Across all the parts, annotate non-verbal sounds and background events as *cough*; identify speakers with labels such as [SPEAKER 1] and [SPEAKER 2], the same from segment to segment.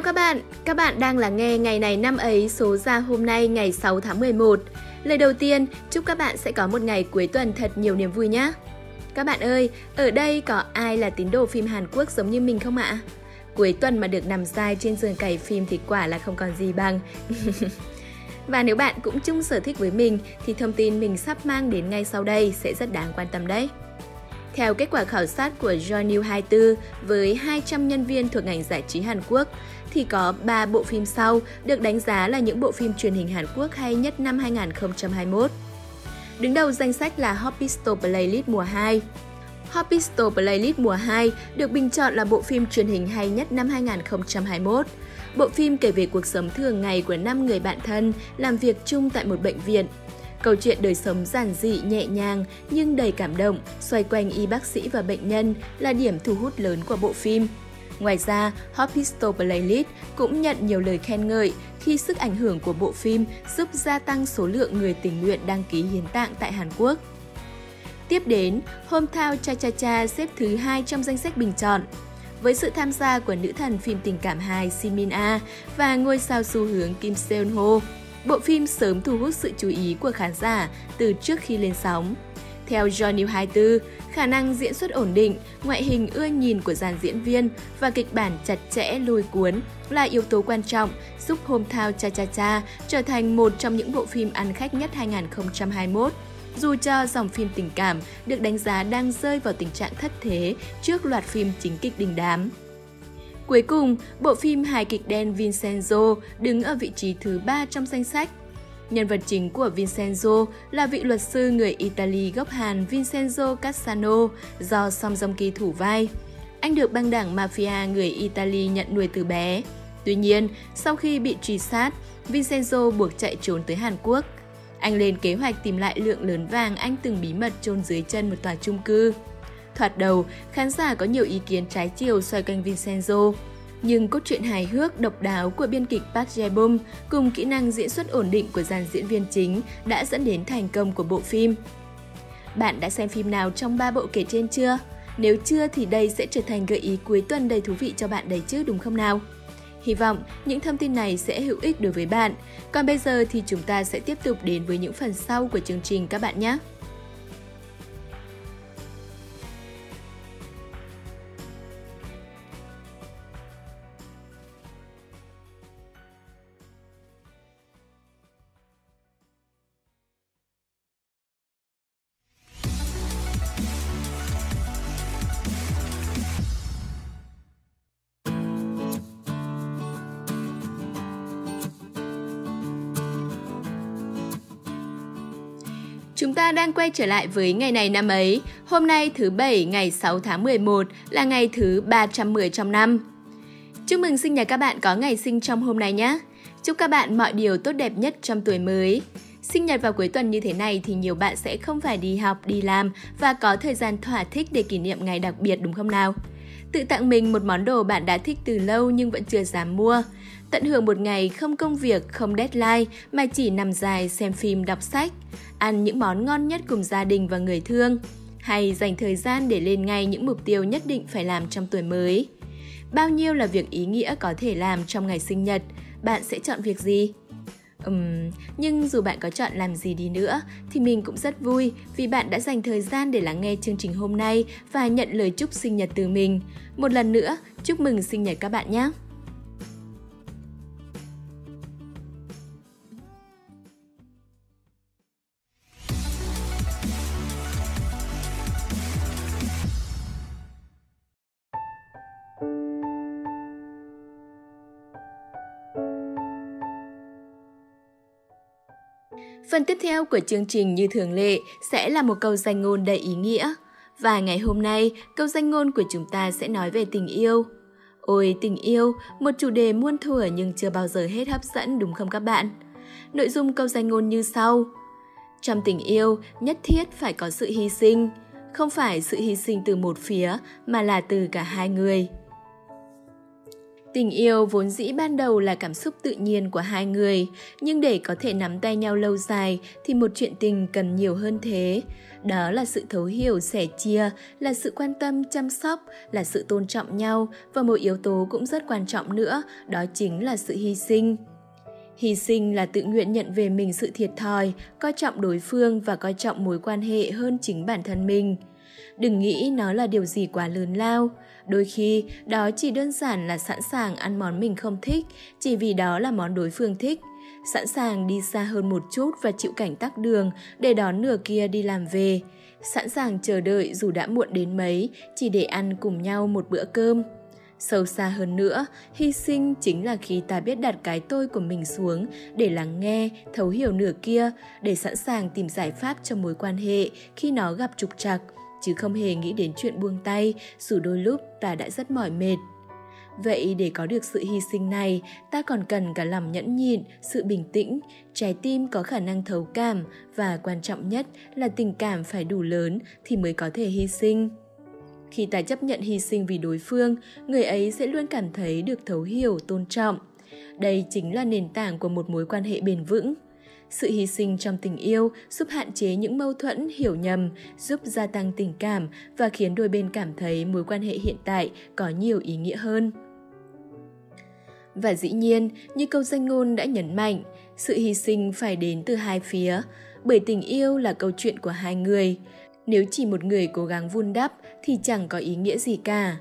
[SPEAKER 1] chào các bạn, các bạn đang lắng nghe ngày này năm ấy số ra hôm nay ngày 6 tháng 11. Lời đầu tiên, chúc các bạn sẽ có một ngày cuối tuần thật nhiều niềm vui nhé. Các bạn ơi, ở đây có ai là tín đồ phim Hàn Quốc giống như mình không ạ? Cuối tuần mà được nằm dài trên giường cày phim thì quả là không còn gì bằng. *laughs* Và nếu bạn cũng chung sở thích với mình thì thông tin mình sắp mang đến ngay sau đây sẽ rất đáng quan tâm đấy. Theo kết quả khảo sát của Joy News 24 với 200 nhân viên thuộc ngành giải trí Hàn Quốc, thì có 3 bộ phim sau được đánh giá là những bộ phim truyền hình Hàn Quốc hay nhất năm 2021. Đứng đầu danh sách là Hospital Playlist mùa 2. Hospital Playlist mùa 2 được bình chọn là bộ phim truyền hình hay nhất năm 2021. Bộ phim kể về cuộc sống thường ngày của 5 người bạn thân làm việc chung tại một bệnh viện. Câu chuyện đời sống giản dị, nhẹ nhàng nhưng đầy cảm động, xoay quanh y bác sĩ và bệnh nhân là điểm thu hút lớn của bộ phim. Ngoài ra, Hot Pistol Playlist cũng nhận nhiều lời khen ngợi khi sức ảnh hưởng của bộ phim giúp gia tăng số lượng người tình nguyện đăng ký hiến tạng tại Hàn Quốc. Tiếp đến, Hometown Cha Cha Cha xếp thứ hai trong danh sách bình chọn. Với sự tham gia của nữ thần phim tình cảm hài Simin A và ngôi sao xu hướng Kim Seon Ho, bộ phim sớm thu hút sự chú ý của khán giả từ trước khi lên sóng. Theo Johnny 24, khả năng diễn xuất ổn định, ngoại hình ưa nhìn của dàn diễn viên và kịch bản chặt chẽ lôi cuốn là yếu tố quan trọng giúp Hometown Cha Cha Cha trở thành một trong những bộ phim ăn khách nhất 2021 dù cho dòng phim tình cảm được đánh giá đang rơi vào tình trạng thất thế trước loạt phim chính kịch đình đám. Cuối cùng, bộ phim hài kịch đen Vincenzo đứng ở vị trí thứ 3 trong danh sách. Nhân vật chính của Vincenzo là vị luật sư người Italy gốc Hàn Vincenzo Cassano do Song Joong Ki thủ vai. Anh được băng đảng mafia người Italy nhận nuôi từ bé. Tuy nhiên, sau khi bị truy sát, Vincenzo buộc chạy trốn tới Hàn Quốc. Anh lên kế hoạch tìm lại lượng lớn vàng anh từng bí mật chôn dưới chân một tòa chung cư. Thoạt đầu, khán giả có nhiều ý kiến trái chiều xoay quanh Vincenzo. Nhưng cốt truyện hài hước, độc đáo của biên kịch Park Jae-bum cùng kỹ năng diễn xuất ổn định của dàn diễn viên chính đã dẫn đến thành công của bộ phim. Bạn đã xem phim nào trong ba bộ kể trên chưa? Nếu chưa thì đây sẽ trở thành gợi ý cuối tuần đầy thú vị cho bạn đấy chứ đúng không nào? Hy vọng những thông tin này sẽ hữu ích đối với bạn. Còn bây giờ thì chúng ta sẽ tiếp tục đến với những phần sau của chương trình các bạn nhé. Chúng ta đang quay trở lại với ngày này năm ấy. Hôm nay thứ Bảy ngày 6 tháng 11 là ngày thứ 310 trong năm. Chúc mừng sinh nhật các bạn có ngày sinh trong hôm nay nhé. Chúc các bạn mọi điều tốt đẹp nhất trong tuổi mới. Sinh nhật vào cuối tuần như thế này thì nhiều bạn sẽ không phải đi học, đi làm và có thời gian thỏa thích để kỷ niệm ngày đặc biệt đúng không nào? Tự tặng mình một món đồ bạn đã thích từ lâu nhưng vẫn chưa dám mua. Tận hưởng một ngày không công việc, không deadline mà chỉ nằm dài xem phim, đọc sách ăn những món ngon nhất cùng gia đình và người thương, hay dành thời gian để lên ngay những mục tiêu nhất định phải làm trong tuổi mới. Bao nhiêu là việc ý nghĩa có thể làm trong ngày sinh nhật, bạn sẽ chọn việc gì? Ừm, nhưng dù bạn có chọn làm gì đi nữa thì mình cũng rất vui vì bạn đã dành thời gian để lắng nghe chương trình hôm nay và nhận lời chúc sinh nhật từ mình. Một lần nữa, chúc mừng sinh nhật các bạn nhé! Phần tiếp theo của chương trình như thường lệ sẽ là một câu danh ngôn đầy ý nghĩa. Và ngày hôm nay, câu danh ngôn của chúng ta sẽ nói về tình yêu. Ôi tình yêu, một chủ đề muôn thuở nhưng chưa bao giờ hết hấp dẫn đúng không các bạn? Nội dung câu danh ngôn như sau. Trong tình yêu, nhất thiết phải có sự hy sinh. Không phải sự hy sinh từ một phía mà là từ cả hai người. Tình yêu vốn dĩ ban đầu là cảm xúc tự nhiên của hai người, nhưng để có thể nắm tay nhau lâu dài thì một chuyện tình cần nhiều hơn thế. Đó là sự thấu hiểu, sẻ chia, là sự quan tâm, chăm sóc, là sự tôn trọng nhau và một yếu tố cũng rất quan trọng nữa, đó chính là sự hy sinh. Hy sinh là tự nguyện nhận về mình sự thiệt thòi, coi trọng đối phương và coi trọng mối quan hệ hơn chính bản thân mình. Đừng nghĩ nó là điều gì quá lớn lao. Đôi khi, đó chỉ đơn giản là sẵn sàng ăn món mình không thích, chỉ vì đó là món đối phương thích. Sẵn sàng đi xa hơn một chút và chịu cảnh tắc đường để đón nửa kia đi làm về. Sẵn sàng chờ đợi dù đã muộn đến mấy, chỉ để ăn cùng nhau một bữa cơm. Sâu xa hơn nữa, hy sinh chính là khi ta biết đặt cái tôi của mình xuống để lắng nghe, thấu hiểu nửa kia, để sẵn sàng tìm giải pháp cho mối quan hệ khi nó gặp trục trặc, chứ không hề nghĩ đến chuyện buông tay dù đôi lúc ta đã rất mỏi mệt. Vậy để có được sự hy sinh này, ta còn cần cả lòng nhẫn nhịn, sự bình tĩnh, trái tim có khả năng thấu cảm và quan trọng nhất là tình cảm phải đủ lớn thì mới có thể hy sinh. Khi ta chấp nhận hy sinh vì đối phương, người ấy sẽ luôn cảm thấy được thấu hiểu, tôn trọng. Đây chính là nền tảng của một mối quan hệ bền vững. Sự hy sinh trong tình yêu giúp hạn chế những mâu thuẫn, hiểu nhầm, giúp gia tăng tình cảm và khiến đôi bên cảm thấy mối quan hệ hiện tại có nhiều ý nghĩa hơn. Và dĩ nhiên, như câu danh ngôn đã nhấn mạnh, sự hy sinh phải đến từ hai phía, bởi tình yêu là câu chuyện của hai người. Nếu chỉ một người cố gắng vun đắp thì chẳng có ý nghĩa gì cả.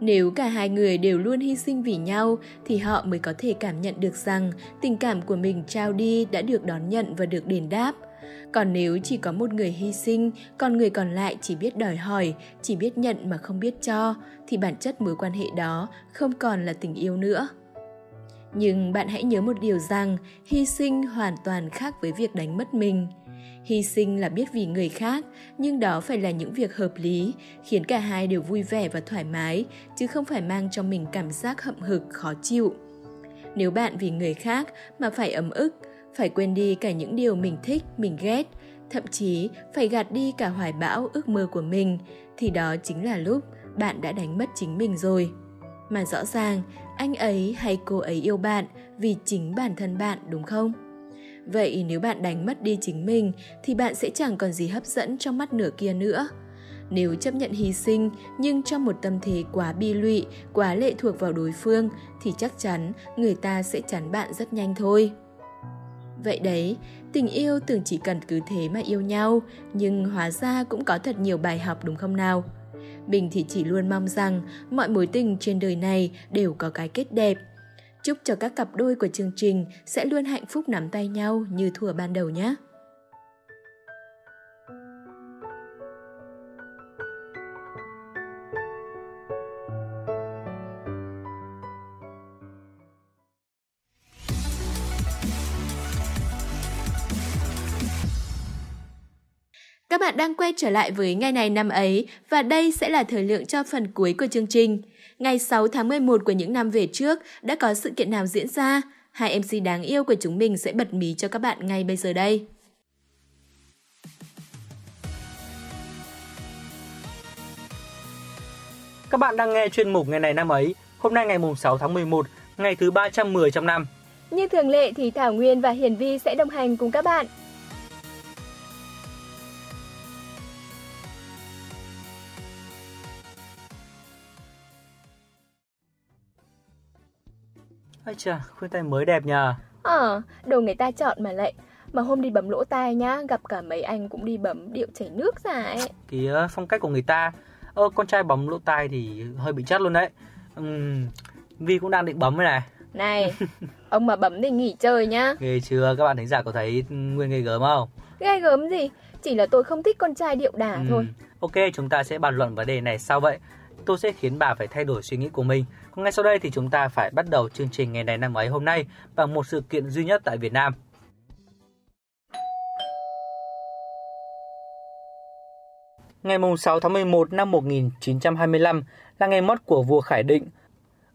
[SPEAKER 1] Nếu cả hai người đều luôn hy sinh vì nhau thì họ mới có thể cảm nhận được rằng tình cảm của mình trao đi đã được đón nhận và được đền đáp. Còn nếu chỉ có một người hy sinh, còn người còn lại chỉ biết đòi hỏi, chỉ biết nhận mà không biết cho, thì bản chất mối quan hệ đó không còn là tình yêu nữa. Nhưng bạn hãy nhớ một điều rằng hy sinh hoàn toàn khác với việc đánh mất mình. Hy sinh là biết vì người khác, nhưng đó phải là những việc hợp lý, khiến cả hai đều vui vẻ và thoải mái, chứ không phải mang cho mình cảm giác hậm hực, khó chịu. Nếu bạn vì người khác mà phải ấm ức, phải quên đi cả những điều mình thích, mình ghét, thậm chí phải gạt đi cả hoài bão ước mơ của mình, thì đó chính là lúc bạn đã đánh mất chính mình rồi. Mà rõ ràng, anh ấy hay cô ấy yêu bạn vì chính bản thân bạn đúng không? Vậy nếu bạn đánh mất đi chính mình thì bạn sẽ chẳng còn gì hấp dẫn trong mắt nửa kia nữa. Nếu chấp nhận hy sinh nhưng trong một tâm thế quá bi lụy, quá lệ thuộc vào đối phương thì chắc chắn người ta sẽ chán bạn rất nhanh thôi. Vậy đấy, tình yêu tưởng chỉ cần cứ thế mà yêu nhau, nhưng hóa ra cũng có thật nhiều bài học đúng không nào? bình thì chỉ luôn mong rằng mọi mối tình trên đời này đều có cái kết đẹp, Chúc cho các cặp đôi của chương trình sẽ luôn hạnh phúc nắm tay nhau như thuở ban đầu nhé. Các bạn đang quay trở lại với ngày này năm ấy và đây sẽ là thời lượng cho phần cuối của chương trình ngày 6 tháng 11 của những năm về trước đã có sự kiện nào diễn ra? Hai MC đáng yêu của chúng mình sẽ bật mí cho các bạn ngay bây giờ đây.
[SPEAKER 2] Các bạn đang nghe chuyên mục ngày này năm ấy, hôm nay ngày mùng 6 tháng 11, ngày thứ 310 trong năm.
[SPEAKER 1] Như thường lệ thì Thảo Nguyên và Hiền Vi sẽ đồng hành cùng các bạn.
[SPEAKER 2] Ây chà, khuyên tai mới đẹp nhờ.
[SPEAKER 1] Ờ, đồ người ta chọn mà lại. Mà hôm đi bấm lỗ tai nhá, gặp cả mấy anh cũng đi bấm điệu chảy nước ra ấy.
[SPEAKER 2] Kìa, phong cách của người ta. Ơ, con trai bấm lỗ tai thì hơi bị chất luôn đấy. Uhm, Vi cũng đang định bấm đây này.
[SPEAKER 1] Này, *laughs* ông mà bấm thì nghỉ chơi nhá.
[SPEAKER 2] Ghê chưa, các bạn thính giả có thấy Nguyên ghê gớm không?
[SPEAKER 1] Ghê gớm gì, chỉ là tôi không thích con trai điệu đà uhm, thôi.
[SPEAKER 2] Ok, chúng ta sẽ bàn luận vấn đề này sau vậy tôi sẽ khiến bà phải thay đổi suy nghĩ của mình. Còn ngay sau đây thì chúng ta phải bắt đầu chương trình ngày này năm ấy hôm nay bằng một sự kiện duy nhất tại Việt Nam. Ngày 6 tháng 11 năm 1925 là ngày mất của vua Khải Định.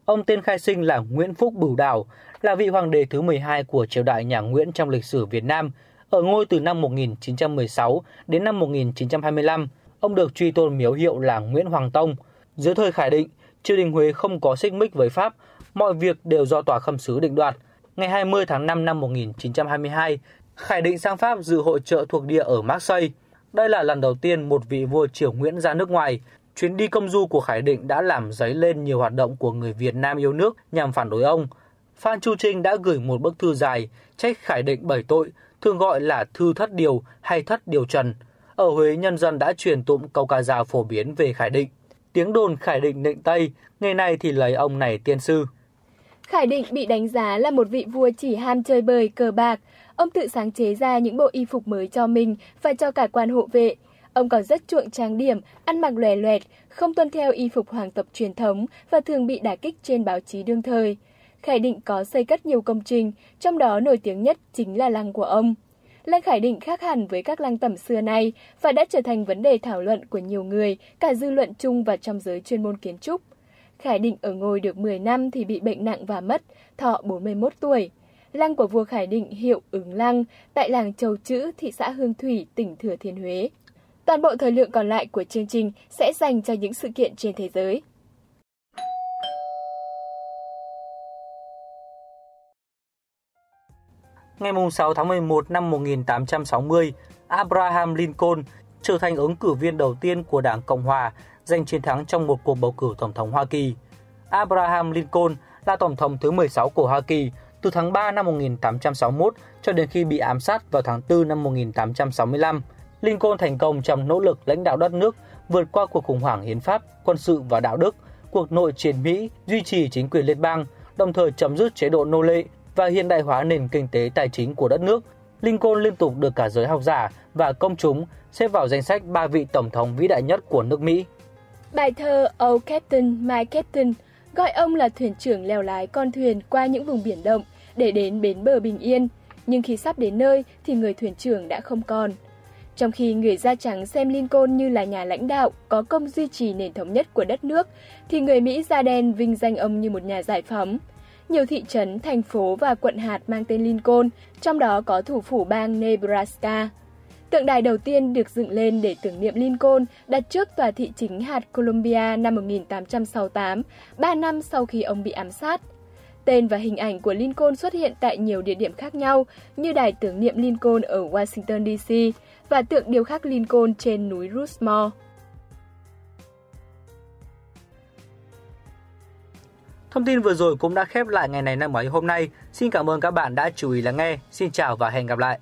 [SPEAKER 2] Ông tên khai sinh là Nguyễn Phúc Bửu Đào, là vị hoàng đế thứ 12 của triều đại nhà Nguyễn trong lịch sử Việt Nam, ở ngôi từ năm 1916 đến năm 1925. Ông được truy tôn miếu hiệu là Nguyễn Hoàng Tông, dưới thời Khải Định, triều đình Huế không có xích mích với Pháp, mọi việc đều do tòa khâm sứ định đoạt. Ngày 20 tháng 5 năm 1922, Khải định sang Pháp dự hội trợ thuộc địa ở Marseille. Đây là lần đầu tiên một vị vua triều Nguyễn ra nước ngoài. Chuyến đi công du của Khải Định đã làm dấy lên nhiều hoạt động của người Việt Nam yêu nước nhằm phản đối ông. Phan Chu Trinh đã gửi một bức thư dài trách Khải Định bảy tội, thường gọi là thư thất điều hay thất điều trần. Ở Huế, nhân dân đã truyền tụng câu ca dao phổ biến về Khải Định. Tiếng đồn Khải Định định Tây, ngày nay thì lấy ông này tiên sư.
[SPEAKER 1] Khải Định bị đánh giá là một vị vua chỉ ham chơi bời, cờ bạc. Ông tự sáng chế ra những bộ y phục mới cho mình và cho cả quan hộ vệ. Ông còn rất chuộng trang điểm, ăn mặc lòe loẹt, không tuân theo y phục hoàng tộc truyền thống và thường bị đả kích trên báo chí đương thời. Khải Định có xây cất nhiều công trình, trong đó nổi tiếng nhất chính là lăng của ông. Lăng Khải Định khác hẳn với các lăng tẩm xưa nay và đã trở thành vấn đề thảo luận của nhiều người, cả dư luận chung và trong giới chuyên môn kiến trúc. Khải Định ở ngôi được 10 năm thì bị bệnh nặng và mất, thọ 41 tuổi. Lăng của vua Khải Định hiệu ứng lăng tại làng Châu Chữ, thị xã Hương Thủy, tỉnh Thừa Thiên Huế. Toàn bộ thời lượng còn lại của chương trình sẽ dành cho những sự kiện trên thế giới.
[SPEAKER 2] Ngày 6 tháng 11 năm 1860, Abraham Lincoln trở thành ứng cử viên đầu tiên của Đảng Cộng Hòa giành chiến thắng trong một cuộc bầu cử tổng thống Hoa Kỳ. Abraham Lincoln là tổng thống thứ 16 của Hoa Kỳ từ tháng 3 năm 1861 cho đến khi bị ám sát vào tháng 4 năm 1865. Lincoln thành công trong nỗ lực lãnh đạo đất nước vượt qua cuộc khủng hoảng hiến pháp, quân sự và đạo đức, cuộc nội chiến Mỹ, duy trì chính quyền liên bang, đồng thời chấm dứt chế độ nô lệ và hiện đại hóa nền kinh tế tài chính của đất nước. Lincoln liên tục được cả giới học giả và công chúng xếp vào danh sách ba vị tổng thống vĩ đại nhất của nước Mỹ.
[SPEAKER 1] Bài thơ Oh Captain, My Captain gọi ông là thuyền trưởng lèo lái con thuyền qua những vùng biển động để đến bến bờ bình yên. Nhưng khi sắp đến nơi thì người thuyền trưởng đã không còn. Trong khi người da trắng xem Lincoln như là nhà lãnh đạo có công duy trì nền thống nhất của đất nước, thì người Mỹ da đen vinh danh ông như một nhà giải phóng. Nhiều thị trấn, thành phố và quận hạt mang tên Lincoln, trong đó có thủ phủ bang Nebraska. Tượng đài đầu tiên được dựng lên để tưởng niệm Lincoln đặt trước tòa thị chính hạt Columbia năm 1868, 3 năm sau khi ông bị ám sát. Tên và hình ảnh của Lincoln xuất hiện tại nhiều địa điểm khác nhau như đài tưởng niệm Lincoln ở Washington DC và tượng điêu khắc Lincoln trên núi Rushmore.
[SPEAKER 2] Thông tin vừa rồi cũng đã khép lại ngày này năm mới hôm nay. Xin cảm ơn các bạn đã chú ý lắng nghe. Xin chào và hẹn gặp lại.